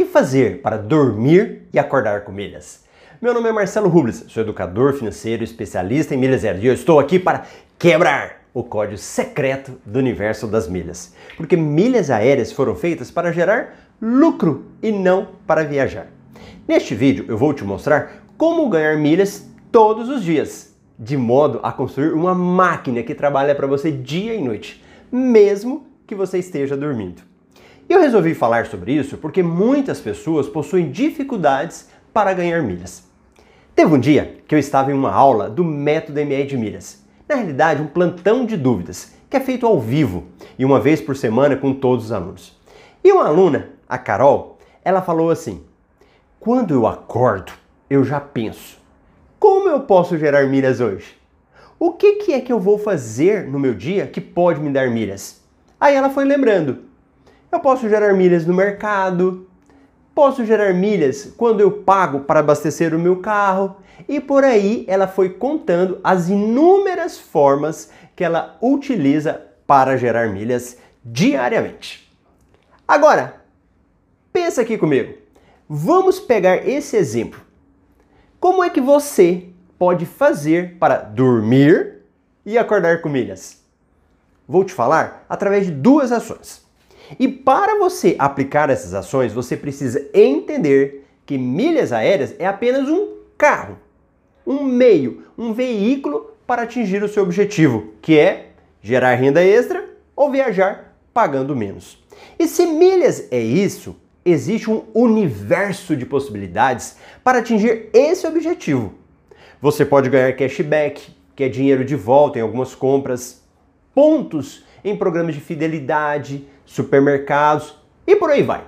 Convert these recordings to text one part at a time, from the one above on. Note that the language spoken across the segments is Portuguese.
que fazer para dormir e acordar com milhas? Meu nome é Marcelo Rubles, sou educador financeiro especialista em milhas aéreas e eu estou aqui para quebrar o código secreto do universo das milhas. Porque milhas aéreas foram feitas para gerar lucro e não para viajar. Neste vídeo eu vou te mostrar como ganhar milhas todos os dias, de modo a construir uma máquina que trabalha para você dia e noite, mesmo que você esteja dormindo. Eu resolvi falar sobre isso porque muitas pessoas possuem dificuldades para ganhar milhas. Teve um dia que eu estava em uma aula do método ME de milhas. Na realidade, um plantão de dúvidas, que é feito ao vivo e uma vez por semana com todos os alunos. E uma aluna, a Carol, ela falou assim: Quando eu acordo, eu já penso, como eu posso gerar milhas hoje? O que, que é que eu vou fazer no meu dia que pode me dar milhas? Aí ela foi lembrando: eu posso gerar milhas no mercado, Posso gerar milhas quando eu pago para abastecer o meu carro. E por aí ela foi contando as inúmeras formas que ela utiliza para gerar milhas diariamente. Agora, pensa aqui comigo. Vamos pegar esse exemplo. Como é que você pode fazer para dormir e acordar com milhas? Vou te falar através de duas ações. E para você aplicar essas ações, você precisa entender que milhas aéreas é apenas um carro, um meio, um veículo para atingir o seu objetivo, que é gerar renda extra ou viajar pagando menos. E se milhas é isso, existe um universo de possibilidades para atingir esse objetivo. Você pode ganhar cashback, que é dinheiro de volta em algumas compras, pontos em programas de fidelidade, supermercados e por aí vai.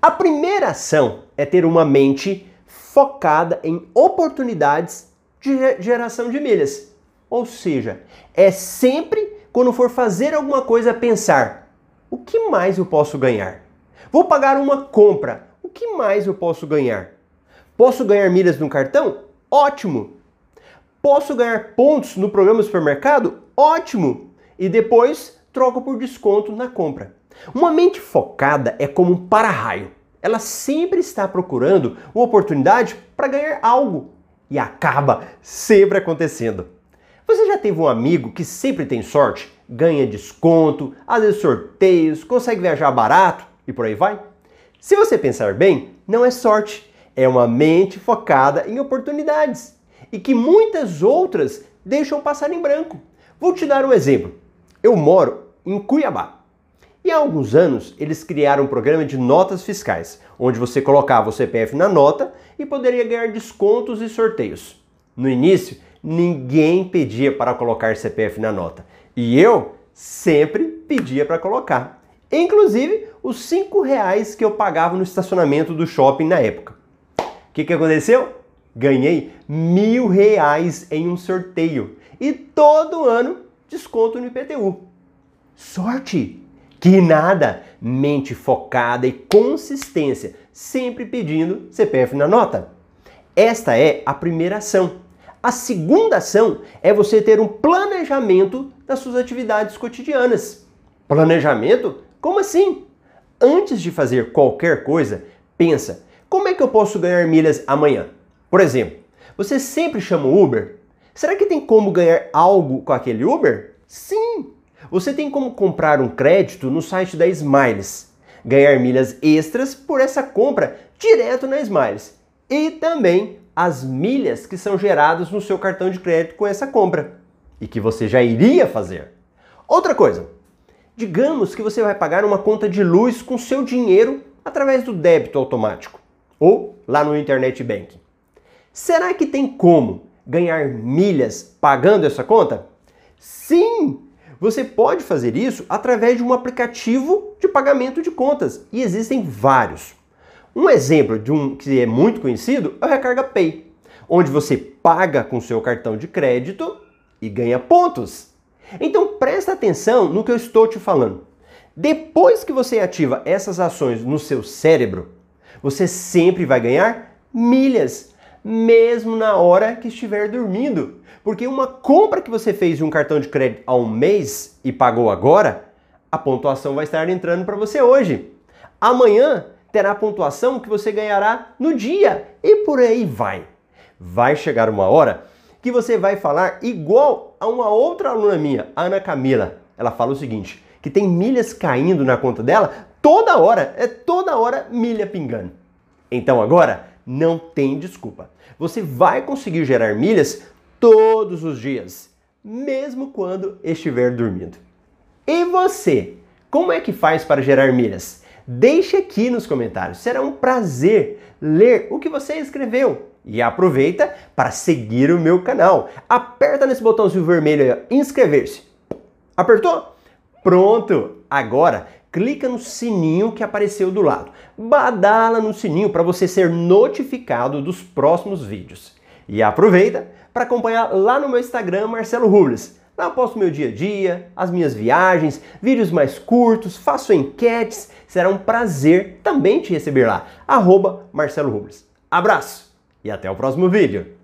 A primeira ação é ter uma mente focada em oportunidades de geração de milhas. Ou seja, é sempre quando for fazer alguma coisa pensar: o que mais eu posso ganhar? Vou pagar uma compra, o que mais eu posso ganhar? Posso ganhar milhas no cartão? Ótimo! Posso ganhar pontos no programa supermercado? Ótimo! E depois troco por desconto na compra. Uma mente focada é como um para-raio. Ela sempre está procurando uma oportunidade para ganhar algo e acaba sempre acontecendo. Você já teve um amigo que sempre tem sorte, ganha desconto, às vezes sorteios, consegue viajar barato e por aí vai? Se você pensar bem, não é sorte, é uma mente focada em oportunidades e que muitas outras deixam passar em branco. Vou te dar um exemplo. Eu moro em Cuiabá. E há alguns anos eles criaram um programa de notas fiscais, onde você colocava o CPF na nota e poderia ganhar descontos e sorteios. No início, ninguém pedia para colocar CPF na nota. E eu sempre pedia para colocar. Inclusive os 5 reais que eu pagava no estacionamento do shopping na época. O que, que aconteceu? Ganhei mil reais em um sorteio. E todo ano desconto no IPTU. Sorte! Que nada! Mente focada e consistência, sempre pedindo CPF na nota. Esta é a primeira ação. A segunda ação é você ter um planejamento das suas atividades cotidianas. Planejamento? Como assim? Antes de fazer qualquer coisa, pensa: como é que eu posso ganhar milhas amanhã? Por exemplo, você sempre chama o Uber? Será que tem como ganhar algo com aquele Uber? Sim! Você tem como comprar um crédito no site da Smiles, ganhar milhas extras por essa compra direto na Smiles e também as milhas que são geradas no seu cartão de crédito com essa compra e que você já iria fazer. Outra coisa, digamos que você vai pagar uma conta de luz com seu dinheiro através do débito automático ou lá no Internet Banking. Será que tem como ganhar milhas pagando essa conta? Sim! Você pode fazer isso através de um aplicativo de pagamento de contas e existem vários. Um exemplo de um que é muito conhecido é o Recarga Pay, onde você paga com seu cartão de crédito e ganha pontos. Então presta atenção no que eu estou te falando. Depois que você ativa essas ações no seu cérebro, você sempre vai ganhar milhas mesmo na hora que estiver dormindo. Porque uma compra que você fez de um cartão de crédito há um mês e pagou agora, a pontuação vai estar entrando para você hoje. Amanhã, terá a pontuação que você ganhará no dia e por aí vai. Vai chegar uma hora que você vai falar igual a uma outra aluna minha, Ana Camila. Ela fala o seguinte: que tem milhas caindo na conta dela toda hora, é toda hora milha pingando. Então agora não tem desculpa. Você vai conseguir gerar milhas todos os dias, mesmo quando estiver dormindo. E você, como é que faz para gerar milhas? Deixe aqui nos comentários. Será um prazer ler o que você escreveu. E aproveita para seguir o meu canal. Aperta nesse botãozinho vermelho aí, inscrever-se. Apertou? Pronto! Agora clica no sininho que apareceu do lado. Badala no sininho para você ser notificado dos próximos vídeos. E aproveita para acompanhar lá no meu Instagram, Marcelo Rubles. Lá eu posto meu dia a dia, as minhas viagens, vídeos mais curtos, faço enquetes. Será um prazer também te receber lá. Arroba Marcelo Rubles. Abraço! e até o próximo vídeo.